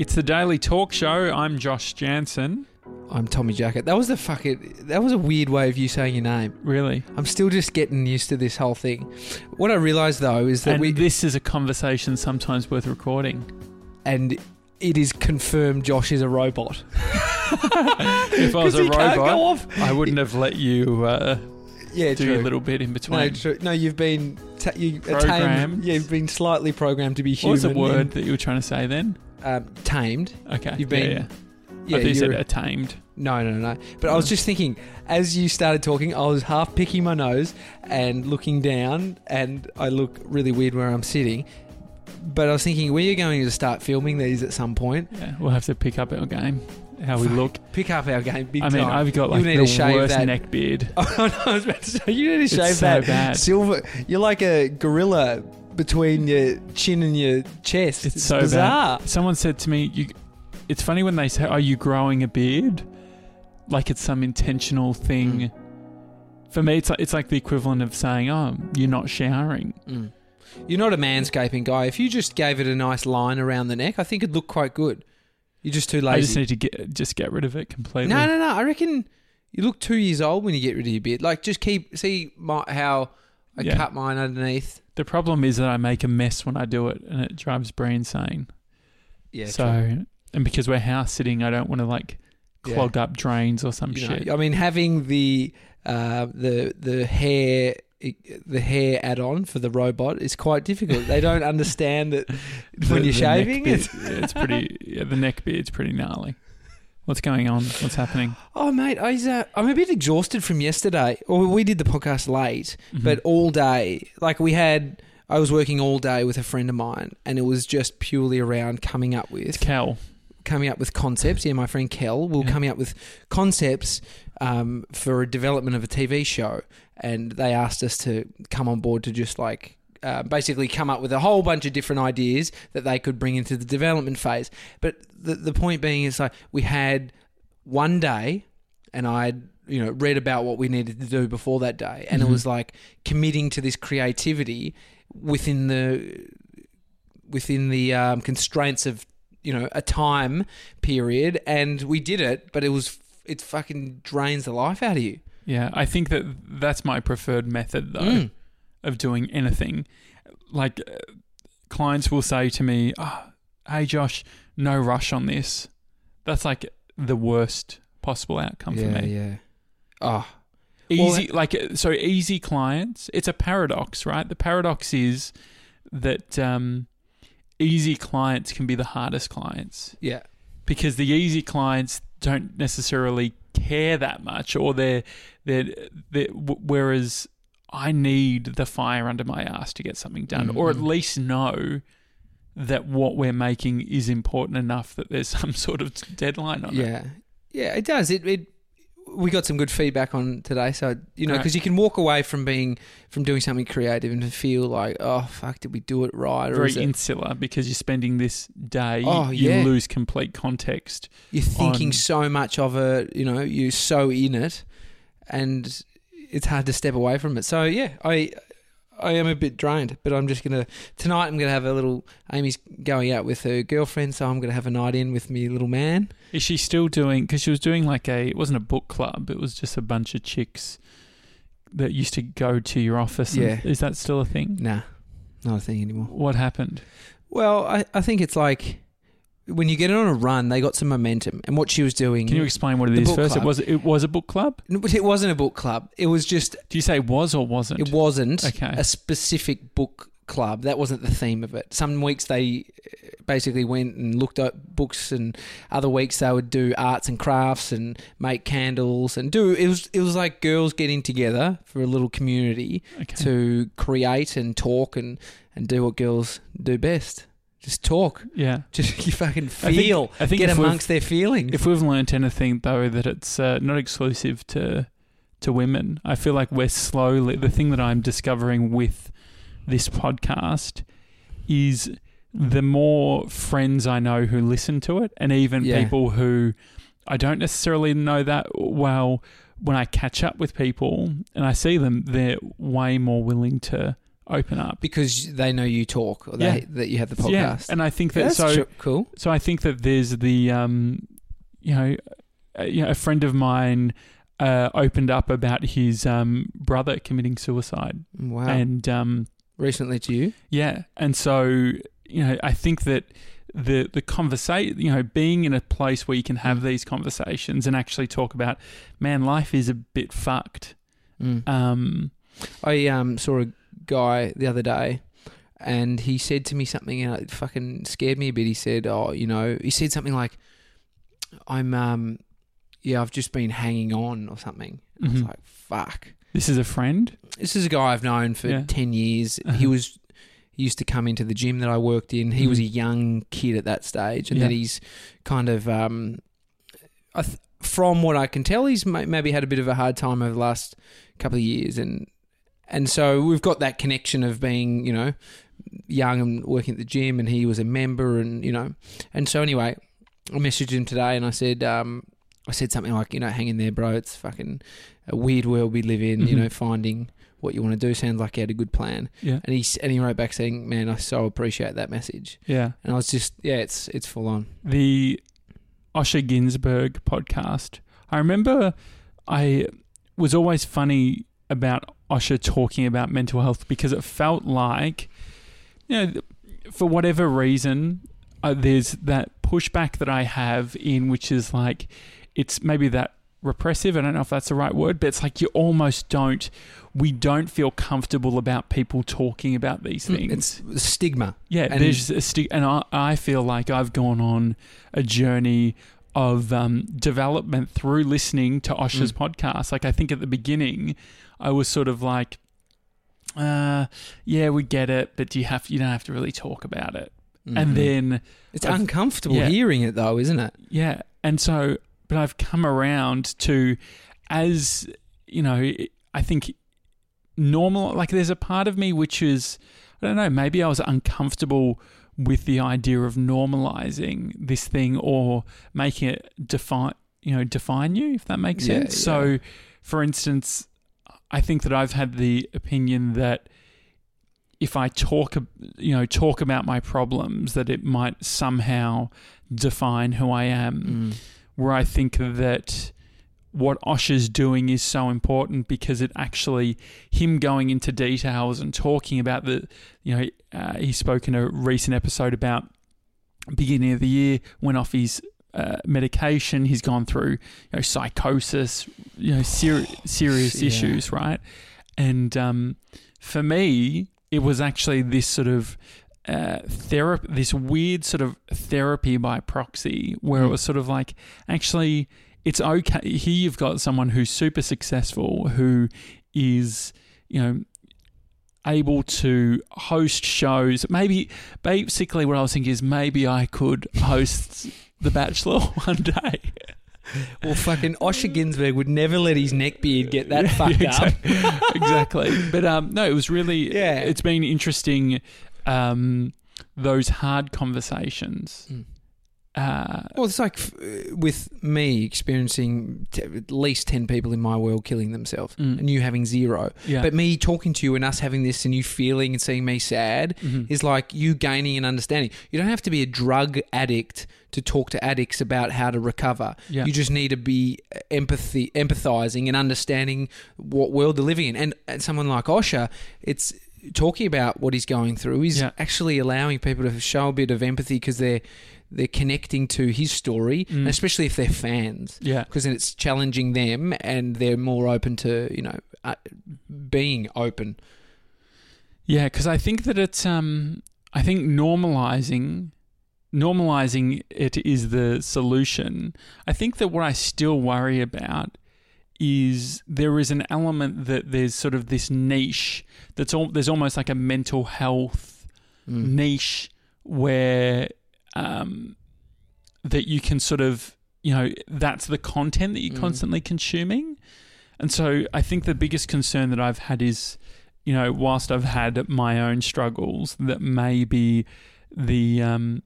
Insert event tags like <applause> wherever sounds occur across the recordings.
It's the Daily Talk Show. I'm Josh Janssen. I'm Tommy Jackett. That was the fucking. That was a weird way of you saying your name. Really? I'm still just getting used to this whole thing. What I realised though is that and we this is a conversation sometimes worth recording. and it is confirmed Josh is a robot. <laughs> If I was <laughs> a he can't go robot. I wouldn't have let you uh, Yeah, do true. a little bit in no, between. true. no, you've been ta- you Programmed. tamed. Yeah, you've been slightly programmed to be what human. was the word that you were trying to say then? Um, tamed. Okay. You've been- yeah. Yeah, thought you said you're- attained. No, no, no. But I was just thinking, as you started talking, I was half picking my nose and looking down, and I look really weird where I'm sitting. But I was thinking, we are you going to start filming these at some point. Yeah, we'll have to pick up our game. How we Fuck. look. Pick up our game big I mean, time. I've got You like need the to shave worst that- neck beard. <laughs> Oh, no, I was about to say, you need to It's shave so that bad. silver. You're like a gorilla between your chin and your chest. It's so bizarre. bad. Someone said to me, "You." It's funny when they say, "Are you growing a beard?" Like it's some intentional thing. Mm. For me, it's like it's like the equivalent of saying, "Oh, you're not showering." Mm. You're not a manscaping guy. If you just gave it a nice line around the neck, I think it'd look quite good. You're just too lazy. I just need to get just get rid of it completely. No, no, no. I reckon you look two years old when you get rid of your beard. Like, just keep see my, how I Yeah. cut mine underneath. The problem is that I make a mess when I do it, and it drives Bree insane. Yeah. so, true. and because we're house sitting, I don't want to like Yeah. clog up drains or some You know, shit. I mean, having the uh, the the hair the hair add-on for the robot is quite difficult. They don't <laughs> understand that when The- you're the shaving. beard- It's, yeah, it's pretty. Yeah, the neck beard's pretty gnarly. What's going on? What's happening? oh, mate, I was, uh, I'm a bit exhausted from yesterday. Or we did the podcast late, Mhm. but all day, like we had. I was working all day with a friend of mine, and it was just purely around coming up with it's Cal. coming up with concepts. Yeah, my friend Kel will Yeah. coming up with concepts um, for a development of a TV show, and they asked us to come on board to just like. Uh, basically, come up with a whole bunch of different ideas that they could bring into the development phase. But the the point being is like we had one day, and I you know read about what we needed to do before that day, and Mhm. it was like committing to this creativity within the within the um, constraints of you know a time period, and we did it. But it was it fucking drains the life out of you. Yeah, I think that that's my preferred method though Mm. Of doing anything. Like uh, clients will say to me, oh, "Hey Josh, no rush on this." That's like the worst possible outcome for me. yeah. Oh, Easy, like uh, so easy clients. It's a paradox, right? The paradox is that um, easy clients can be the hardest clients yeah, because the easy clients don't necessarily care that much, or they're they're, they're whereas I need the fire under my ass to get something done, or at Mhm. least know that what we're making is important enough that there's <laughs> some sort of deadline on it. yeah, yeah. It does. It it. We got some good feedback on today, so you know, Right. because you can walk away from being from doing something creative and feel like, oh fuck, did we do it right? Or Very is it, insular because you're spending this day, Oh, you yeah. lose complete context. you're thinking on- so much of it. You know, you're so in it, and it's hard to step away from it. So yeah, I I am a bit drained, but I'm just gonna tonight. I'm gonna have a little. Amy's going out with her girlfriend, so I'm gonna have a night in with me little man. Is she still doing? Because she was doing like a. It wasn't a book club. It was just a bunch of chicks that used to go to your office. Yeah. is that still a thing? Nah, not a thing anymore. What happened? Well, I I think it's like when you get it on a run, they got some momentum, and what she was doing. Can you explain what it book first? club. It was it was a book club. It wasn't a book club. It was just. Do you say was or wasn't? It wasn't. Okay. a specific book club. That wasn't the theme of it. Some weeks they uh, basically went and looked at books, and other weeks they would do arts and crafts and make candles and do. It was it was like girls getting together for a little community okay. to create and talk and and do what girls do best. Just talk. yeah. Just <laughs> you fucking I think- feel. I think get amongst their feelings. If we've learnt anything though, that it's uh, not exclusive to to women. I feel like we're slowly the thing that I'm discovering with this podcast is the more friends I know who listen to it, and even Yeah. people who I don't necessarily know that well. When I catch up with people and I see them, they're way more willing to open up. because they know you talk or Yeah. that you have the podcast. Yeah, and I think that That's so. cool. So I think that there's the um, you know, uh, you know, a friend of mine uh, opened up about his um brother committing suicide, Wow. and um, Recently to you. yeah, and so you know, I think that the the conversation, you know, being in a place where you can have these conversations and actually talk about, man, life is a bit fucked. Mm. Um, I um, saw a guy the other day, and he said to me something, and it fucking scared me a bit. He said, "Oh, you know," he said something like, "I'm um, yeah, I've just been hanging on or something." I was Mhm. like, "Fuck." this is a friend. This is a guy I've known for Yeah. ten years. Uh-huh. He was he used to come into the gym that I worked in. He was a Mhm. young kid at that stage, and then Yeah. he's kind of um, I th- from what I can tell, he's ma- maybe had a bit of a hard time over the last couple of years, and and so we've got that connection of being you know young and working at the gym, and he was a member, and you know, and so anyway, I messaged him today, and I said. Um, I said something like, you know, hang in there, bro. It's fucking a weird world we live in. You Mhm. know, finding what you want to do sounds like you had a good plan. Yeah, And he and he wrote back saying, "Man, I so appreciate that message." yeah. And I was just, yeah, it's it's full on. the Osher Günsberg podcast. I remember I was always funny about Osher talking about mental health because it felt like, you know, for whatever reason, uh, there's that pushback that I have in which is like, it's maybe that repressive. I don't know if that's the right word, but it's like you almost don't, we don't feel comfortable about people talking about these things. It's stigma. Yeah, And- there's a sti- and I, I feel like I've gone on a journey of um, development through listening to Osher's Mm. podcast. Like I think at the beginning, I was sort of like, uh, yeah, we get it, but you have you don't have to really talk about it. Mhm. And then it's I've- uncomfortable yeah. hearing it though, isn't it? yeah, and so but I've come around to as you know, I think normal like there's a part of me which is I don't know, maybe I was uncomfortable with the idea of normalizing this thing or making it define you know, define you, if that makes Yeah, sense. So for instance, I think that I've had the opinion that if I talk, you know, talk about my problems, that it might somehow define who I am Mm. where I think that what Osher's doing is so important because it actually him going into details and talking about the you know uh, he spoke in a recent episode about beginning of the year went off his uh, medication he's gone through you know psychosis you know ser- <sighs> serious Yeah. issues right and um, for me it was actually this sort of uh, therapy, this weird sort of therapy by proxy, where it Mm. was sort of like, actually, it's okay. Here you've got someone who's super successful, who is, you know, able to host shows. Maybe, basically, what I was thinking is maybe I could <laughs> host The Bachelor <laughs> one day. Well, fucking Osher Günsberg would never let his neck beard get that fucked up. exactly. exactly. But um, no, it was really. Yeah. It's been interesting. Um, those hard conversations. Mm. Uh, Well, it's like f- with me experiencing t- at least 10 people in my world killing themselves Mm. and you having zero. yeah. But me talking to you and us having this and you feeling and seeing me sad Mhm. is like you gaining an understanding. You don't have to be a drug addict to talk to addicts about how to recover. Yeah. You just need to be empathy, empathizing and understanding what world they're living in. And, and someone like Osher, it's talking about what he's going through. He's Yeah. actually allowing people to show a bit of empathy because they're they're connecting to his story, Mm. especially if they're fans yeah. because then it's challenging them and they're more open to you know uh, being open. Yeah, because I think that it's um I think normalizing normalizing it is the solution. I think that what I still worry about is there is an element that there's sort of this niche that's all there's almost like a mental health Mm. niche where um that you can sort of you know that's the content that you're Mm. constantly consuming and so i think the biggest concern that i've had is you know whilst i've had my own struggles that maybe the um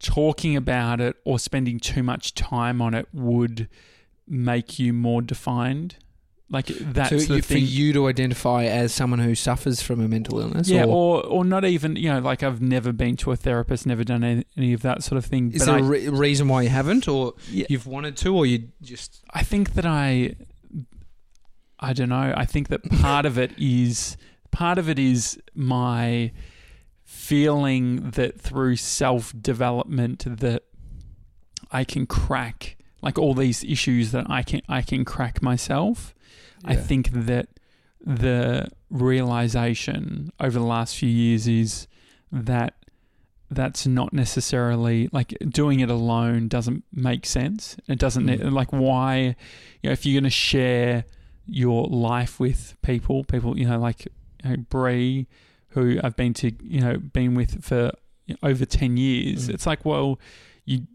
talking about it or spending too much time on it would make you more defined Like that's to, the you- thing. for you to identify as someone who suffers from a mental illness. yeah, or, or or not even you know like I've never been to a therapist, never done any, any of that sort of thing. is there I, a re- reason why you haven't, or Yeah. you've wanted to, or you just I think that I, I don't know. I think that <laughs> part of it is part of it is my feeling that through self development that I can crack like all these issues that I can I can crack myself. I think that the realization over the last few years is that that's not necessarily like doing it alone doesn't make sense. It doesn't Mm. like why you know if you're going to share your life with people, people you know like you know, Bree, who I've been to you know been with for over ten years. Mm. It's like well, you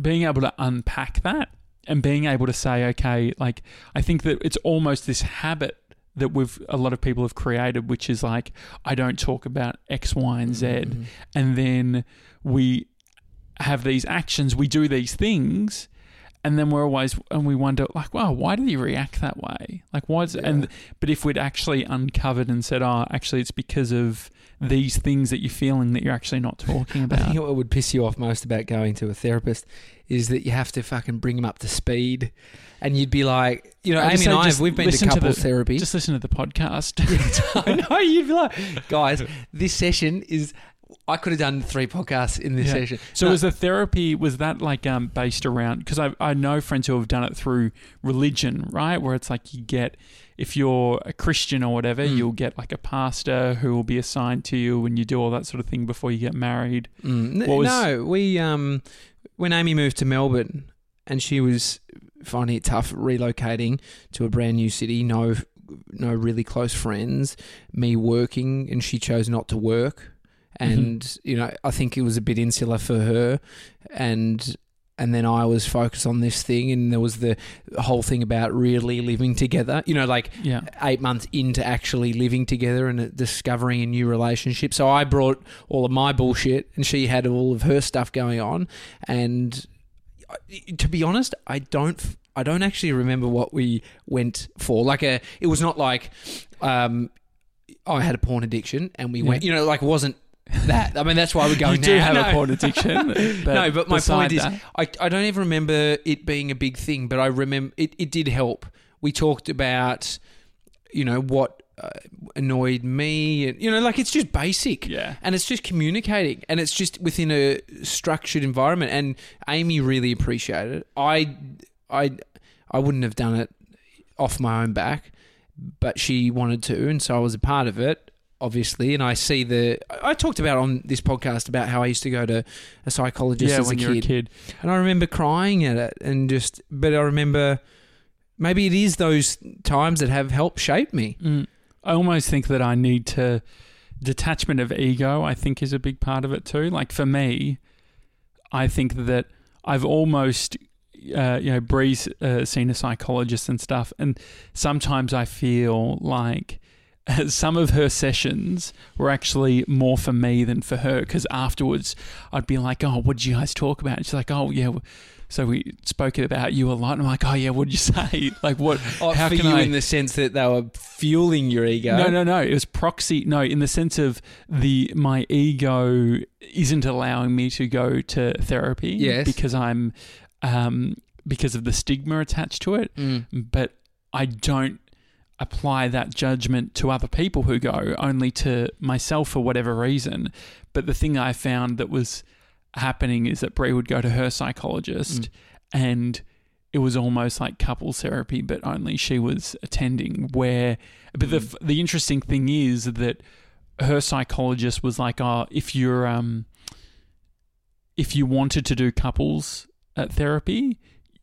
being able to unpack that and being able to say okay, like I think that it's almost this habit that we've a lot of people have created, which is like I don't talk about X, Y, and Z Mhm. and then we have these actions, we do these things, and then we're always and we wonder like, wow, why did he react that way? Like, why? Is, And but if we'd actually uncovered and said, oh, actually, it's because of these things that you're feeling that you're actually not talking I about. think what would piss you off most about going to a therapist is that you have to fucking bring them up to speed, and you'd be like, you know, I Amy and I, just we've been to listen to couples the- therapy. Just listen to the podcast. <laughs> I know you'd be like, guys, this session is. I could have done three podcasts in this Yeah. session. So No. was the therapy was that like um based around because I I know friends who have done it through religion right where it's like you get if you're a Christian or whatever Mm. you'll get like a pastor who will be assigned to you and you do all that sort of thing before you get married. Mm, was- no, we um when Amy moved to Melbourne and she was finding it tough relocating to a brand new city, no no really close friends, me working and she chose not to work and you know, I think it was a bit insular for her and and then I was focused on this thing and there was the whole thing about really living together. You know, like Yeah. eight months into actually living together and discovering a new relationship. So I brought all of my bullshit, and she had all of her stuff going on. And to be honest, I don't. I don't actually remember what we went for. Like a, it was not like um, I had a porn addiction and we Yeah. went. You know, like it wasn't that. I mean, that's why we're going you do now. have No. a porn addiction. <laughs> But no, but my point is, I, I don't even remember it being a big thing, but I remember it, it did help. We talked about, you know, what uh, annoyed me, and you know, like it's just basic, yeah. and it's just communicating, and it's just within a structured environment. And Amy really appreciated it. I, I, I wouldn't have done it off my own back, but she wanted to, and so I was a part of it. Obviously, and I see the. I talked about on this podcast about how I used to go to a psychologist Yeah, as when a kid. a kid. And I remember crying at it and just, but I remember maybe it is those times that have helped shape me. Mm. I almost think that I need to detachment of ego. I think is a big part of it too. Like for me, I think that I've almost, uh, you know, Bree's uh, seen a psychologist and stuff, and sometimes I feel like. <laughs> Some of her sessions were actually more for me than for her because afterwards I'd be like, "Oh, what did you guys talk about?" And she's like, "Oh, yeah, so we spoke about you a lot." And I'm like, "Oh, yeah, what did you <laughs> say? Like, what? <laughs> Oh, how for can you I- in the sense that they were fueling your ego. no, no, no. It was proxy. No, in the sense of the my ego isn't allowing me to go to therapy. Yes. because I'm, um, because of the stigma attached to it. Mm. But I don't apply that judgment to other people who go only to myself for whatever reason. But the thing I found that was happening is that Bree would go to her psychologist Mm. and it was almost like couples therapy, but only she was attending. Where, but the Mm. the interesting thing is that her psychologist was like, "Oh, if you're um, if you wanted to do couples uh, therapy,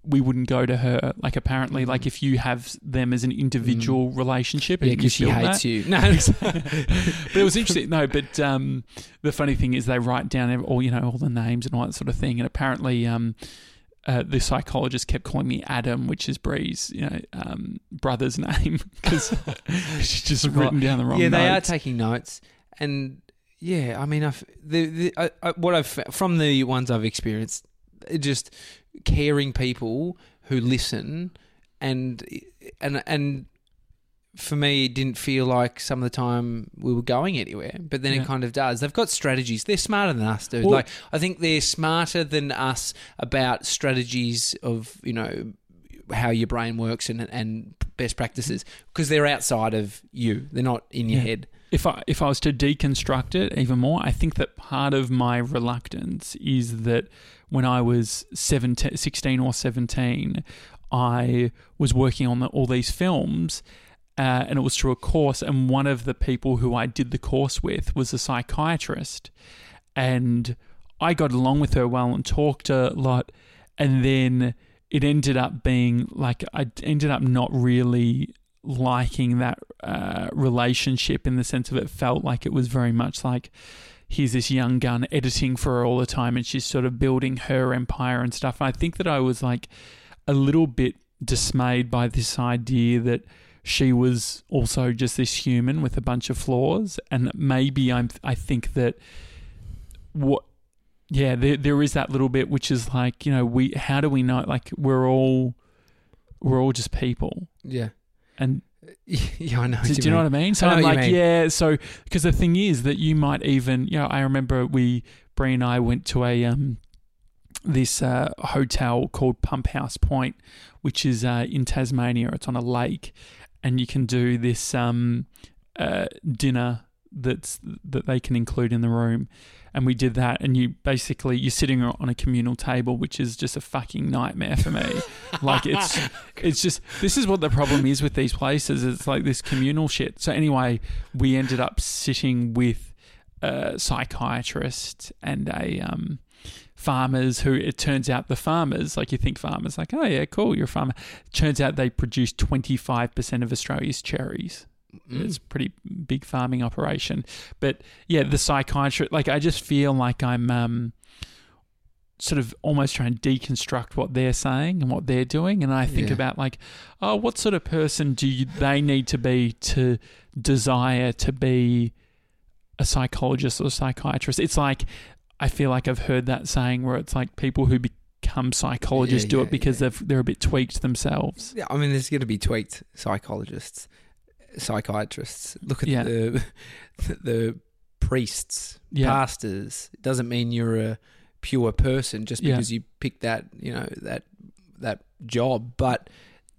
we wouldn't go to her. Like apparently, Mm. like if you have them as an individual relationship, Yeah, because she hates that- you. <laughs> No, but it was interesting. No, but um, the funny thing is they write down all you know all the names and all that sort of thing. And apparently, um, uh, the psychologist kept calling me Adam, which is Bree's you know um, brother's <laughs> name because <laughs> she's just written down the wrong. yeah, they notes. are taking notes, and yeah, I mean, I've the, the I, I, what I've from the ones I've experienced, it just caring people who listen, and and and for me, it didn't feel like some of the time we were going anywhere, but then Yeah. it kind of does. They've got strategies. They're smarter than us, dude. Well- like I think they're smarter than us about strategies of you know how your brain works and and best practices because they're outside of you. They're not in your Yeah. head. if I if I was to deconstruct it even more, I think that part of my reluctance is that when I was 17, 16 or 17, I was working on the, all these films. Uh, and it was through a course, and one of the people who I did the course with was a psychiatrist, and I got along with her well and talked a lot, and then it ended up being like I ended up not really liking that uh, relationship in the sense of it felt like it was very much like here's this young gun editing for her all the time and she's sort of building her empire and stuff. I think that I was like a little bit dismayed by this idea that she was also just this human with a bunch of flaws and maybe I'm I think that what yeah there there is that little bit which is like you know we how do we know like we're all we're all just people Yeah, and <laughs> yeah, I know. do, do you know what I mean? So I know I'm what you like, yeah. So because the thing is that you might even, you know, I remember we Bree and I went to a um this uh, hotel called Pump House Point, which is uh, in Tasmania. It's on a lake, and you can do this um uh, dinner that's that they can include in the room. And we did that, and you basically you're sitting on a communal table, which is just a fucking nightmare for me. <laughs> like it's it's just this is what the problem is with these places. It's like this communal shit. So anyway, we ended up sitting with a psychiatrist and a um, farmers who it turns out the farmers like you think farmers like oh yeah cool you're a farmer. Turns out they produce twenty five percent of Australia's cherries. Mm. It's a pretty big farming operation. But yeah, the psychiatrist, like, I just feel like I'm um, sort of almost trying to deconstruct what they're saying and what they're doing. And I think Yeah. about, like, oh, what sort of person do you, they need to be to desire to be a psychologist or a psychiatrist? It's like, I feel like I've heard that saying where it's like people who become psychologists Yeah, do yeah, it because they've, they're a bit tweaked themselves. Yeah, I mean, there's going to be tweaked psychologists, psychiatrists. Look at Yeah. the <laughs> the priests, Yeah. pastors. It doesn't mean you're a pure person just Yeah. because you picked that, you know, that that job. But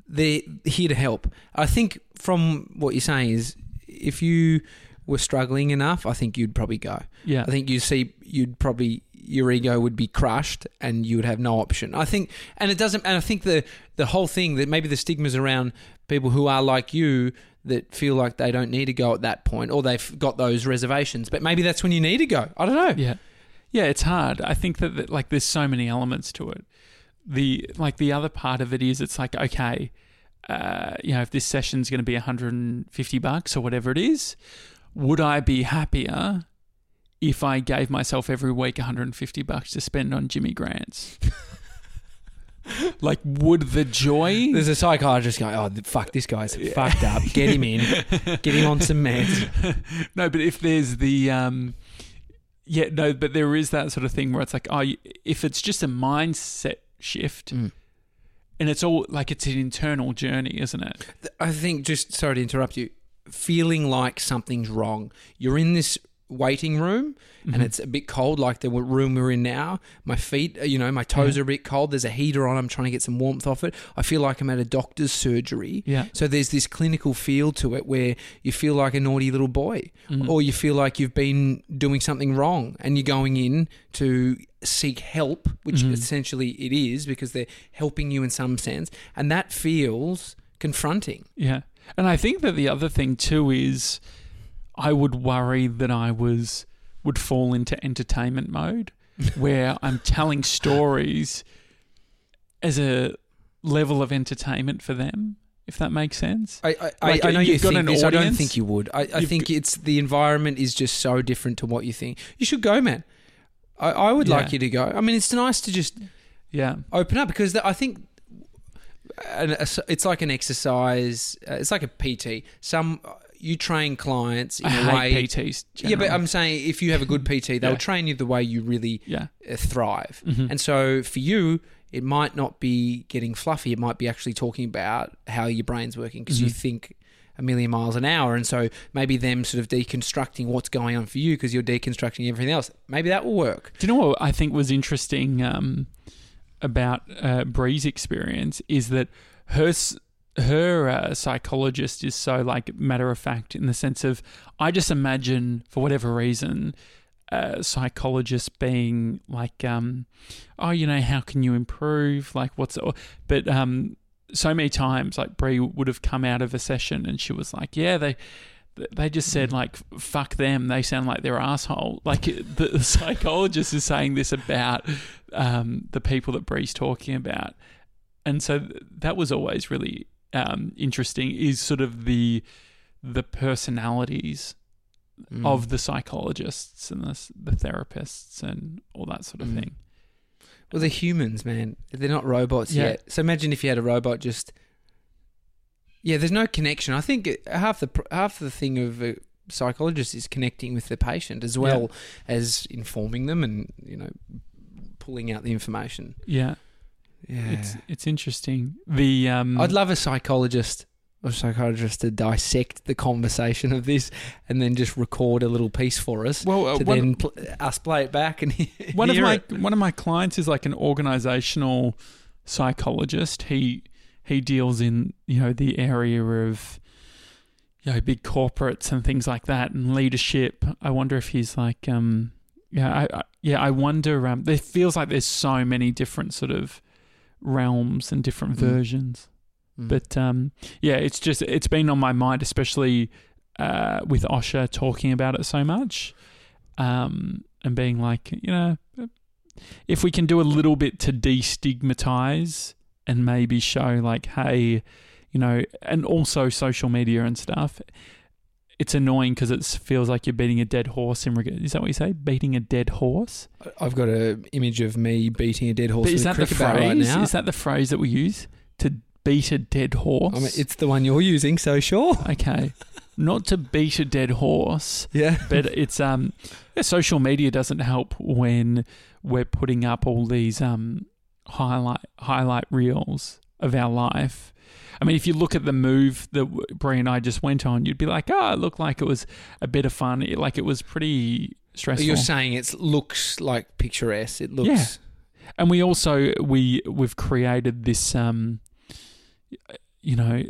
they're here to help. I think from what you're saying is, if you were struggling enough, I think you'd probably go. Yeah. I think you see you'd probably your ego would be crushed and you would have no option. I think and it doesn't and I think the the whole thing that maybe the stigmas around people who are like you that feel like they don't need to go at that point or they've got those reservations, but maybe that's when you need to go. I don't know. Yeah, yeah, it's hard. I think that, that like there's so many elements to it. The like the other part of it is it's like okay, uh, you know, if this session's going to be 150 bucks or whatever it is, would I be happier if I gave myself every week 150 bucks to spend on Jimmy Grants? <laughs> <laughs> like, would the joy? There's a psychiatrist going, "Oh, fuck, this guy's fucked up. Get him in. Get him on some meds." <laughs> no, but if there's the um, yeah, no, but there is that sort of thing where it's like, oh, if it's just a mindset shift, Mm. and it's all like it's an internal journey, isn't it? I think just sorry to interrupt you. Feeling like something's wrong. You're in this waiting room and Mhm. it's a bit cold, like the room we're in now. My feet, uh, you know, my toes Yeah. are a bit cold. There's a heater on. I'm trying to get some warmth off it. I feel like I'm at a doctor's surgery. Yeah, So there's this clinical feel to it where you feel like a naughty little boy, Mhm. or you feel like you've been doing something wrong, and you're going in to seek help, which Mhm. essentially it is because they're helping you in some sense, and that feels confronting. yeah, and I think that the other thing too is, I would worry that I was would fall into entertainment mode, <laughs> where I'm telling stories as a level of entertainment for them. If that makes sense. I, I, Like, I, know you you've got think an this. I don't think you would. I, I think it's the environment is just so different to what you think. You should go, man. I, I would Yeah. like you to go. I mean, it's nice to just Yeah. open up because I think an- it's like an exercise. Uh, it's like a PT. Some you train clients in I a hate way. PTs. Yeah, but. I'm saying if you have a good PT, they'll Yeah. train you the way you really yeah. uh, thrive. Mhm. And so for you, it might not be getting fluffy. It might be actually talking about how your brain's working because you Mhm. think a million miles an hour, and so maybe them sort of deconstructing what's going on for you because you're deconstructing everything else. Maybe that will work. Do you know what I think was interesting um, about uh, Bree's experience is that her her uh, psychologist is so like matter of fact in the sense of I just imagine for whatever reason a psychologist being like um oh you know how can you improve? Like what's but um so many times like Bree would have come out of a session and she was like yeah they they just said like fuck them. They sound like they're asshole. Like the, the psychologist is saying this about um, the people that Bree's talking about. And so that was always really um, interesting is sort of the the personalities Mm. of the psychologists and the, the therapists and all that sort of Mm. thing well, they're humans, man. They're not robots Yeah. yet. So imagine if you had a robot just. Yeah, there's no connection. I think half the half the thing of a psychologist is connecting with the patient as well as informing them and you know pulling out the information. yeah Yeah, it's it's interesting the um I'd love a psychologist or psychiatrist to dissect the conversation of this and then just record a little piece for us well uh, to one, then pl- us play it back and <laughs> one of my it. one of my clients is like an organizational psychologist. He he deals in you know the area of you know big corporates and things like that and leadership. I wonder if he's like um yeah I, I yeah I wonder um there feels like there's so many different sort of realms and different Mm. versions. Mm. But um, yeah, it's just it's been on my mind, especially uh, with Osher talking about it so much, um, and being like, you know, if we can do a little bit to destigmatize and maybe show like, hey, you know, and also social media and stuff. It's annoying because it feels like you're beating a dead horse. In is that what you say? Beating a dead horse? I've got an image of me beating a dead horse But is with that the phrase? right now. Is that the phrase that we use to beat a dead horse? I mean, it's the one you're using, so sure. Okay. Not to beat a dead horse, Yeah. but it's um social media doesn't help when we're putting up all these um highlight highlight reels of our life. I mean, if you look at the move that Bree and I just went on, you'd be like, "Oh, it looked like it was a bit of fun. It, like it was pretty stressful." You're saying it looks like picturesque. It looks. and we also we we've created this um you know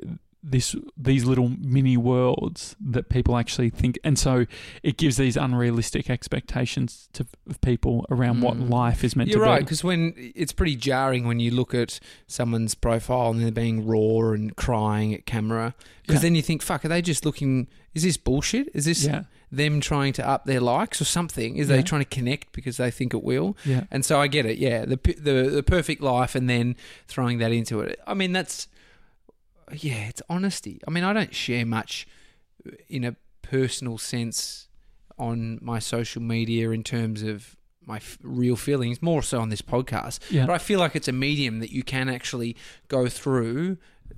this these little mini worlds that people actually think and so it gives these unrealistic expectations to of people around what Mm. life is meant You're to right, be because when it's pretty jarring when you look at someone's profile and they're being raw and crying at camera, because Yeah. then you think, "Fuck, are they just looking? Is this bullshit? Is this yeah them trying to up their likes or something? Is Yeah. they trying to connect because they think it will?" yeah And so I get it, yeah, the the the perfect life, and then throwing that into it. I mean, that's yeah, it's honesty. I mean, I don't share much in a personal sense on my social media in terms of my f- real feelings, more so on this podcast. yeah But I feel like it's a medium that you can actually go through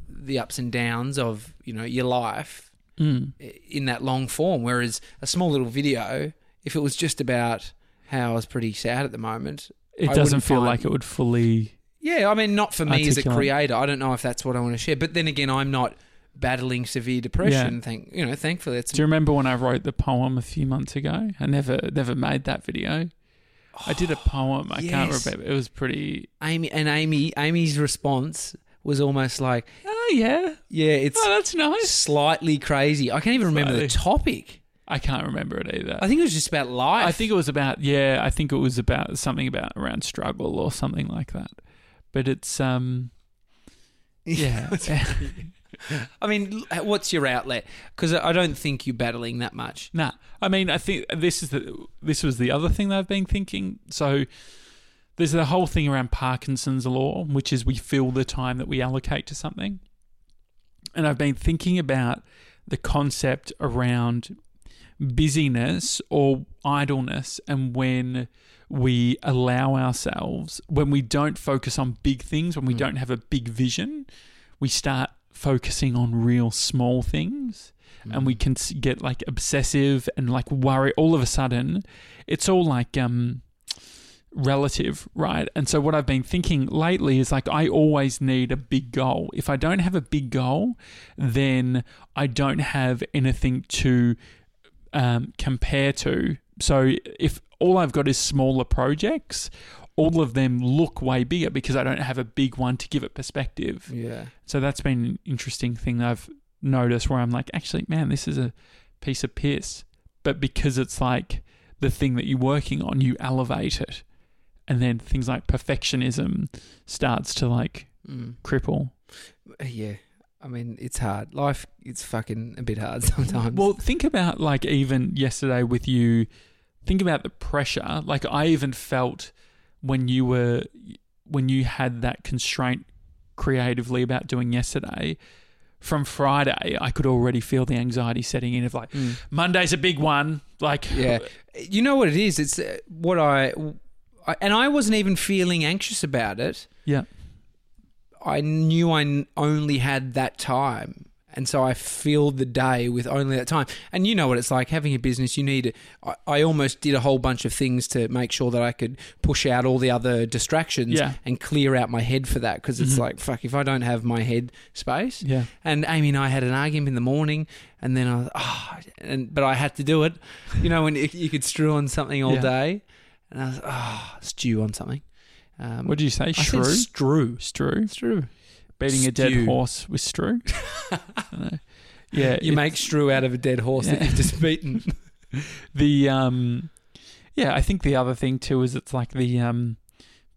the ups and downs of you know your life mm. in that long form. Whereas a small little video, if it was just about how I was pretty sad at the moment, it I doesn't feel find- like it would fully yeah, I mean, not for me as a Articulate. creator. I don't know if that's what I want to share. But then again, I'm not battling severe depression. Thank you know, thankfully, it's do you remember when I wrote the poem a few months ago I never never made that video I did a oh, poem I can't remember it was pretty Amy and Amy. Amy's response was almost like, oh yeah "Yeah, it's oh that's nice slightly crazy." I can't even remember the topic. I can't remember it either I think it was just about life. I think it was about yeah, I think it was about something about around struggle or something like that. But it's um <laughs> yeah. <laughs> I mean, what's your outlet? Because I don't think you're battling that much. nah. I mean, I think this is the this was the other thing that I've been thinking. So there's the whole thing around Parkinson's law, which is we fill the time that we allocate to something. And I've been thinking about the concept around busyness or idleness and when we allow ourselves when we don't focus on big things when we Mm. don't have a big vision we start focusing on real small things and we can get like obsessive and like worry all of a sudden it's all like um relative, right? And so what I've been thinking lately is like I always need a big goal. If I don't have a big goal, then I don't have anything to um, compare to. So if all I've got is smaller projects, all of them look way bigger because I don't have a big one to give it perspective. Yeah. So that's been an interesting thing I've noticed where I'm like, actually, man, this is a piece of piss. But because it's like the thing that you're working on, you elevate it. And then things like perfectionism starts to like Mm. cripple. Yeah. I mean, it's hard. Life, it's fucking a bit hard <laughs> sometimes. Well, think about like even yesterday with you, think about the pressure. Like I even felt when you were, when you had that constraint creatively about doing yesterday. From Friday, I could already feel the anxiety setting in of like, Mm. Monday's a big one. Like, Yeah. You know what it is? It's uh, what I, I and I wasn't even feeling anxious about it. Yeah. I knew I only had that time. And so I filled the day with only that time. And you know what it's like having a business. You need, I, I almost did a whole bunch of things to make sure that I could push out all the other distractions Yeah. and clear out my head for that. Because it's Mhm. like, fuck, if I don't have my head space. Yeah. And Amy and I had an argument in the morning. And then I was, oh, and, but I had to do it. You know, when you, you could strew on something all Yeah. day. And I was, oh, stew on something. Um, What did you say? Shrew? Strew. Strew? Strew. Beating a dead horse with strew? <laughs> I don't know. Yeah. You make strew out of a dead horse that you've just beaten. <laughs> <laughs> the um yeah i think the other thing too is it's like the um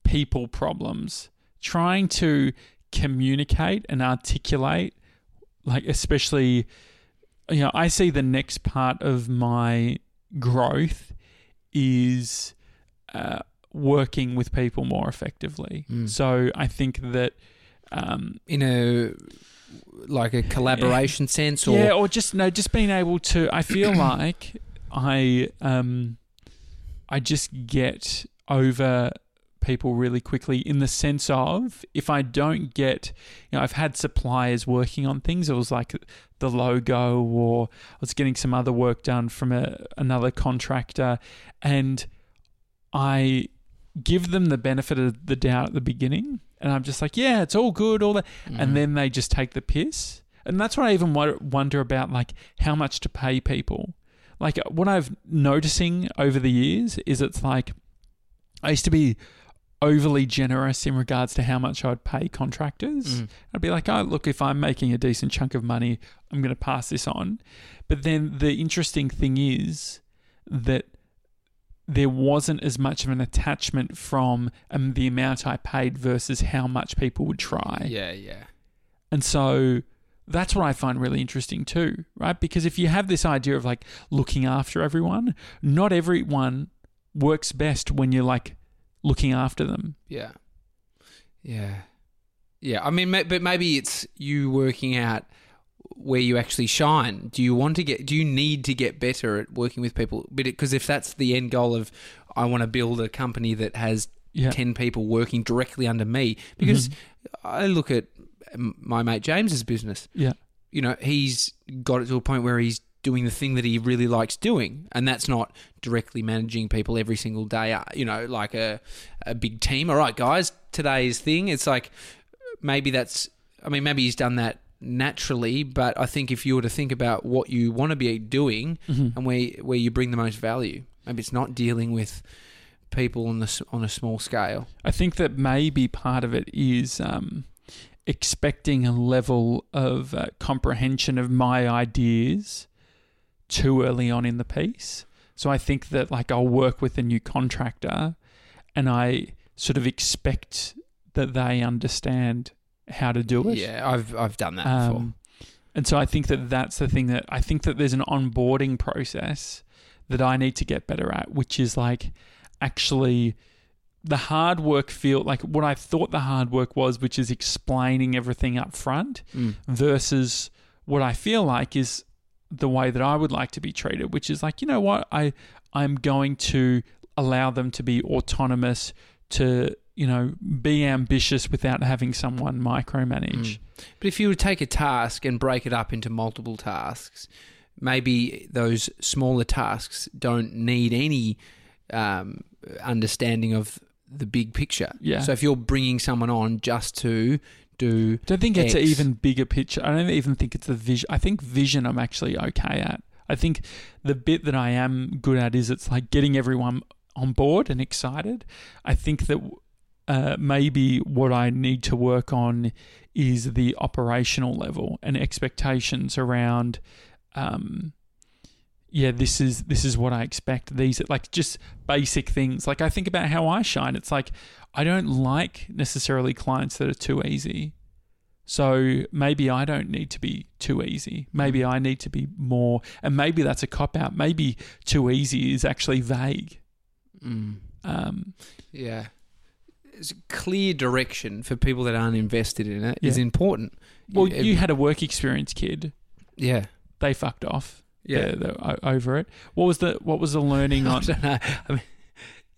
people problems trying to communicate and articulate like especially you know i see the next part of my growth is uh, working with people more effectively Mm. so i think that um in a like a collaboration sense or yeah, or just no, just being able to. I feel <clears throat> like I um, I just get over people really quickly in the sense of if I don't get, you know, I've had suppliers working on things. It was like the logo, or I was getting some other work done from a, another contractor, and I give them the benefit of the doubt at the beginning. And I'm just like, yeah, it's all good, all that Mhm. and then they just take the piss. And that's what I even wonder about, like how much to pay people. Like what I've noticing over the years is it's like I used to be overly generous in regards to how much I'd pay contractors. Mm. I'd be like, oh, look, if I'm making a decent chunk of money, I'm going to pass this on. But then the interesting thing is that there wasn't as much of an attachment from um, the amount I paid versus how much people would try. yeah, yeah, And so that's what I find really interesting too, right? Because if you have this idea of like looking after everyone, not everyone works best when you're like looking after them. yeah, yeah, yeah. I mean, but maybe it's you working out where you actually shine. Do you want to get? Do you need to get better at working with people? Because if that's the end goal of, I want to build a company that has Yeah. 10 people working directly under me because Mhm. I look at my mate James's business. Yeah. You know, he's got it to a point where he's doing the thing that he really likes doing, and that's not directly managing people every single day, uh, you know, like a, a big team. All right, guys, today's thing, it's like maybe that's, I mean, maybe he's done that naturally, but I think if you were to think about what you want to be doing Mhm. and where, where you bring the most value, maybe it's not dealing with people on, the, on a small scale. I think that maybe part of it is um, expecting a level of uh, comprehension of my ideas too early on in the piece. So I think that like I'll work with a new contractor and I sort of expect that they understand how to do it. Yeah, I've I've done that before. Um, and so I think that that's the thing that I think that there's an onboarding process that I need to get better at, which is like actually the hard work feel like what I thought the hard work was, which is explaining everything up front Mm. versus what I feel like is the way that I would like to be treated, which is like, you know what, I I'm going to allow them to be autonomous, to you know be ambitious without having someone micromanage. Mm. But if you would take a task and break it up into multiple tasks, maybe those smaller tasks don't need any um, understanding of the big picture. Yeah. So if you're bringing someone on just to do don't think it's an even bigger picture. I don't even think it's the vision. I think vision I'm actually okay at. I think the bit that I am good at is it's like getting everyone on board and excited. I think that uh, maybe what I need to work on is the operational level and expectations around. Um, yeah, this is this is what I expect. These like just basic things. Like I think about how I shine. It's like I don't like necessarily clients that are too easy. So maybe I don't need to be too easy. Maybe I need to be more, and maybe that's a cop out. Maybe too easy is actually vague. mm, Um, yeah. Clear direction for people that aren't invested in it is Yeah. important. well, You- you had a work experience kid. yeah. They fucked off. Yeah. They're, they're over it. What was the What was the learning <laughs> I on? don't know. I mean,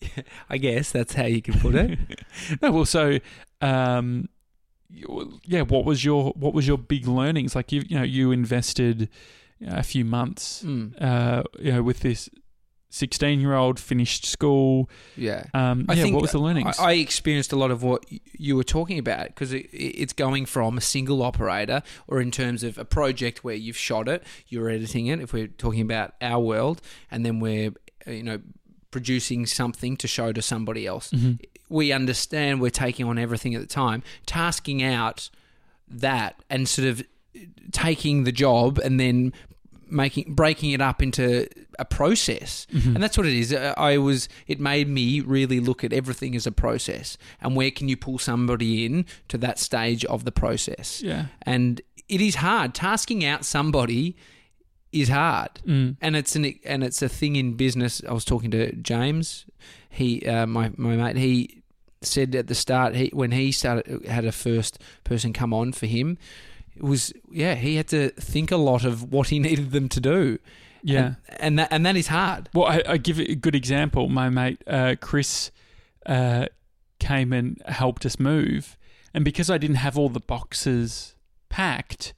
yeah, <laughs> I guess that's how you can put it. <laughs> no, well, so um, yeah. What was your What was your big learnings? Like you, you know, you invested a few months, Mm, uh, you know, with this sixteen-year-old, finished school. yeah. Um, I yeah, think what was the learnings? I, I experienced a lot of what you were talking about because it, it's going from a single operator or in terms of a project where you've shot it, you're editing it. If we're talking about our world, and then we're uh, you know producing something to show to somebody else. Mhm. We understand we're taking on everything at the time, tasking out that and sort of taking the job and then making breaking it up into a process. Mhm. and that's what it is. Uh, i was it made me really look at everything as a process. And where can you pull somebody in to that stage of the process? Yeah. and it is hard. Tasking out somebody is hard. Mm. and it's an and it's a thing in business. I was talking to james. He uh, my my mate he said at the start he when he started had a first person come on for him it was yeah he had to think a lot of what he <laughs> needed them to do Yeah. and, and that and that is hard Well, I, I give a good example. My mate uh, Chris uh, came and helped us move, and because I didn't have all the boxes packed,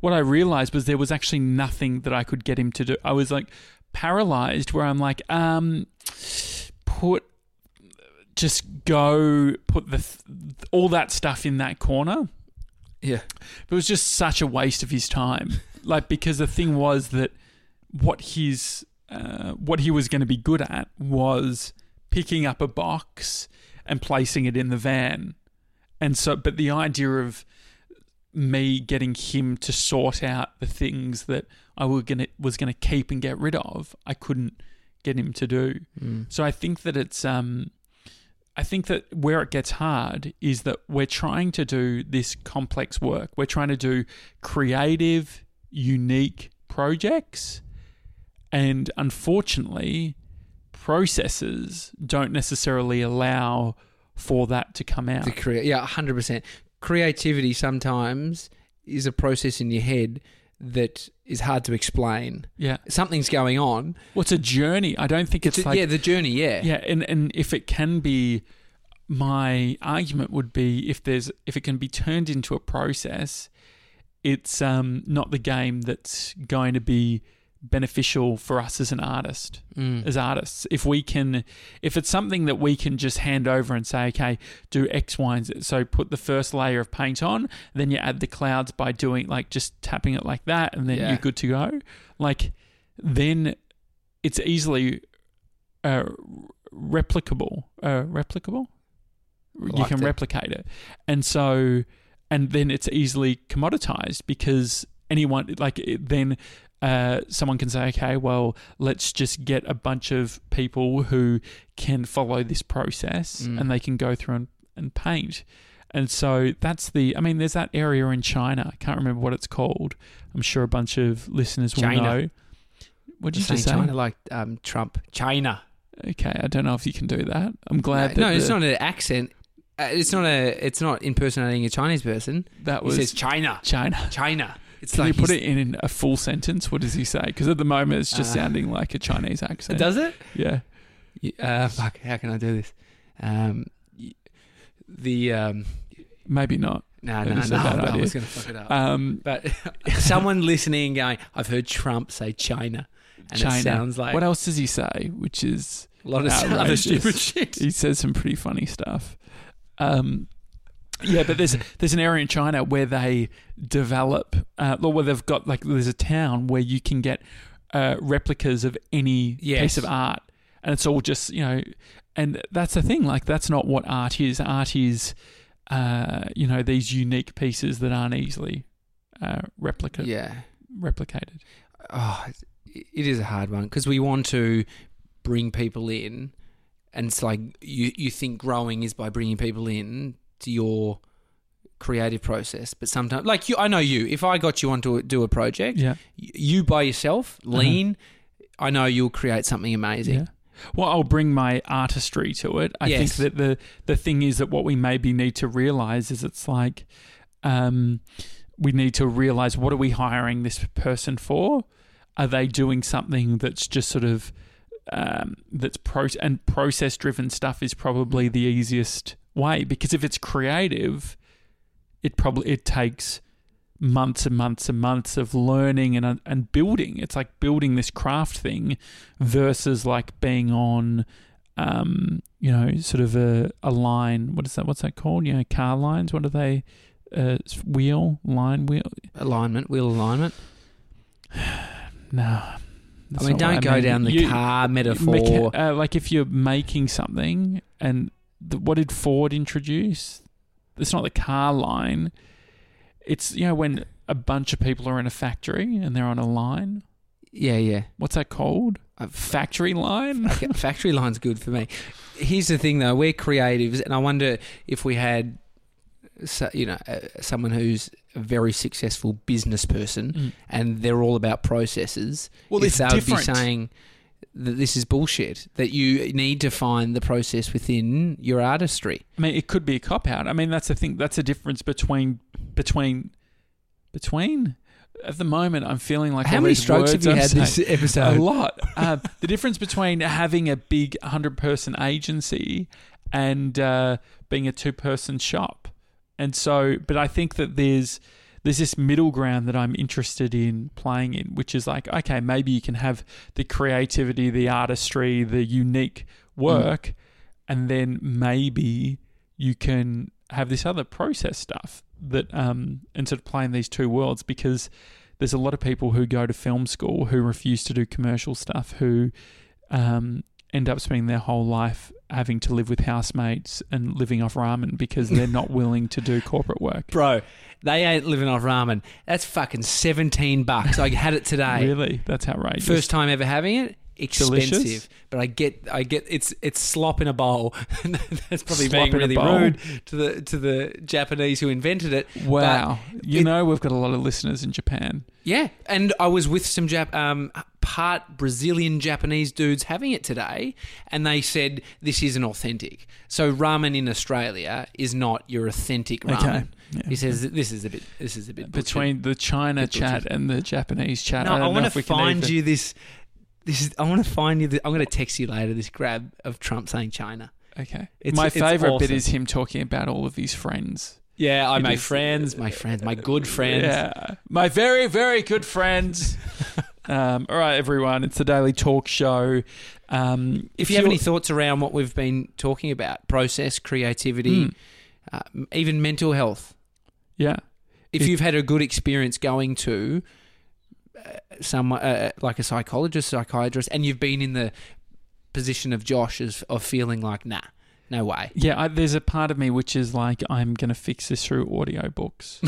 what I realized was there was actually nothing that I could get him to do. I was like paralyzed, where I'm like, um, put, just go put the th- all that stuff in that corner. Yeah But it was just such a waste of his time. like because the thing was that what his uh, what he was going to be good at was picking up a box and placing it in the van. And so but the idea of me getting him to sort out the things that I were gonna was gonna keep and get rid of, I couldn't get him to do. Mm. So I think that it's um I think that where it gets hard is that we're trying to do this complex work. We're trying to do creative, unique projects and unfortunately processes don't necessarily allow for that to come out. to create yeah 100% creativity sometimes is a process in your head that is hard to explain Yeah. something's going on Well, a journey. I don't think it's, It's a- like yeah the journey yeah Yeah, and and if it can be, my argument would be if there's if it can be turned into a process, it's um not the game that's going to be beneficial for us as an artist Mm. as artists if we can if it's something that we can just hand over and say okay do x y and z so put the first layer of paint on then you add the clouds by doing like just tapping it like that and then Yeah. you're good to go like then it's easily uh, replicable uh, replicable you can it. replicate it and so and then it's easily commoditized because anyone like then uh, someone can say, okay, well, let's just get a bunch of people who can follow this process Mm. and they can go through and, and paint. And so that's the, I mean, there's that area in China. I can't remember what it's called. I'm sure a bunch of listeners will China. know. What did you say? China like um, Trump China Okay, I don't know if you can do that. I'm glad no, that no it's not an accent uh, it's not a it's not impersonating a Chinese person that was says China China. China it's Can like you put it in a full sentence? What does he say? Because at the moment it's just Uh, sounding like a Chinese accent. does it Yeah. Uh, fuck how can I do this um, the um, Maybe not. no no no I was going to fuck it up Um, But <laughs> <laughs> someone listening going, I've heard Trump say China. And China. it sounds like what else does he say? Which is A lot of other stupid <laughs> shit. he says some pretty funny stuff. Um, yeah, but there's there's an area in China where they develop, uh, or where they've got like there's a town where you can get uh, replicas of any Yes. piece of art, and it's all just you know, and that's the thing. Like that's not what art is. Art is, uh, you know, these unique pieces that aren't easily uh, replica- Yeah. replicated. Oh, it is a hard one because we want to bring people in, and it's like you you think growing is by bringing people in your creative process, but sometimes, like you, I know you. If I got you on to do a project, Yeah. you by yourself, lean, I know you'll create something amazing. Yeah. Well, I'll bring my artistry to it. I Yes. think that the the thing is that what we maybe need to realize is it's like um, we need to realize what are we hiring this person for? Are they doing something that's just sort of um, that's pro and process driven stuff is probably the easiest way because if it's creative, it probably it takes months and months and months of learning and and building. It's like building this craft thing versus like being on um you know sort of a, a line. What is that what's that called? You know car lines? What are they? Uh wheel? Line wheel? Alignment, wheel alignment. <sighs> no I mean, don't go down the car metaphor. uh, like if you're making something and the, what did Ford introduce? It's not the car line. It's you know when a bunch of people are in a factory and they're on a line. yeah, yeah. What's that called? A Factory line. <laughs> Factory line's good for me. Here's the thing, though: we're creatives, and I wonder if we had, so- you know, uh, someone who's a very successful business person, Mm. and they're all about processes. Well, if it's they would different. be saying that this is bullshit. That you need to find the process within your artistry. I mean, it could be a cop out. I mean, that's the thing. That's a difference between between between. At the moment, I'm feeling like How many strokes have you I'm had saying- this episode? a lot. Uh, the difference between having a big 100 person agency and uh, being a two person shop. And so, but I think that there's there's this middle ground that I'm interested in playing in, which is like, okay, maybe you can have the creativity, the artistry, the unique work, and then maybe you can have this other process stuff that um and sort of playing these two worlds because there's a lot of people who go to film school who refuse to do commercial stuff who um end up spending their whole life having to live with housemates and living off ramen because they're not <laughs> willing to do corporate work. Bro, they ain't living off ramen. That's fucking seventeen bucks. I had it today. Really? That's outrageous. First time ever having it. Expensive, Delicious? but I get, I get, it's it's slop in a bowl. <laughs> That's probably Slop being really rude to the to the Japanese who invented it. Wow. You it- know we've got a lot of listeners in Japan. Yeah, and I was with some Jap, um, part Brazilian Japanese dudes having it today, and they said this isn't authentic. So ramen in Australia is not your authentic ramen. Okay. Yeah. He says this is a bit, this is a bit. Between the China chat and the Japanese chat. No, I I, want to find you this. This is. I want to find you. The, I'm going to text you later. This grab of Trump saying China. Okay. It's- My it's favorite bit is him talking about all of his friends. Yeah, I my friends, my friends, my good friends. Yeah. My very, very good friends. <laughs> um, all right, everyone. It's the Daily Talk Show. Um, If you have any thoughts around what we've been talking about, process, creativity, Mm. uh, even mental health. Yeah. If It- you've had a good experience going to uh, some uh, like a psychologist, psychiatrist, and you've been in the position of Josh as, of feeling like, nah, no way. Yeah, I, there's a part of me which is like, I'm going to fix this through audiobooks.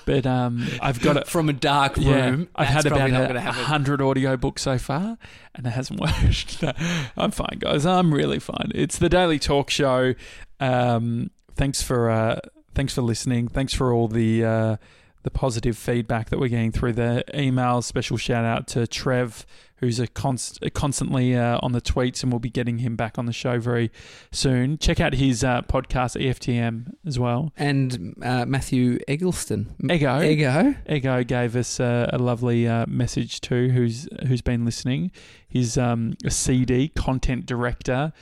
<laughs> but um, I've got it. From a dark room, Yeah, I've had about a, hundred audiobooks so far, and it hasn't <laughs> worked. No, I'm fine, guys. I'm really fine. It's the Daily Talk Show. Um, thanks for uh, thanks for listening. Thanks for all the uh, the positive feedback that we're getting through the emails. Special shout out to Trev, who's a const- constantly uh, on the tweets, and we'll be getting him back on the show very soon. Check out his uh, podcast EFTM as well. And uh, Matthew Eggleston. Ego. Ego. Ego gave us uh, a lovely uh, message too. Who's who's been listening? He's um, a CD content director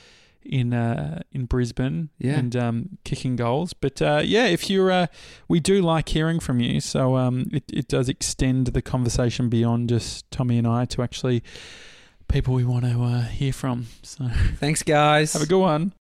in uh, in Brisbane Yeah. and um, kicking goals. But uh, yeah, if you're, uh, we do like hearing from you. So um, it it does extend the conversation beyond just Tommy and I to actually people we want to uh, hear from. So Thanks, guys. <laughs> have a good one.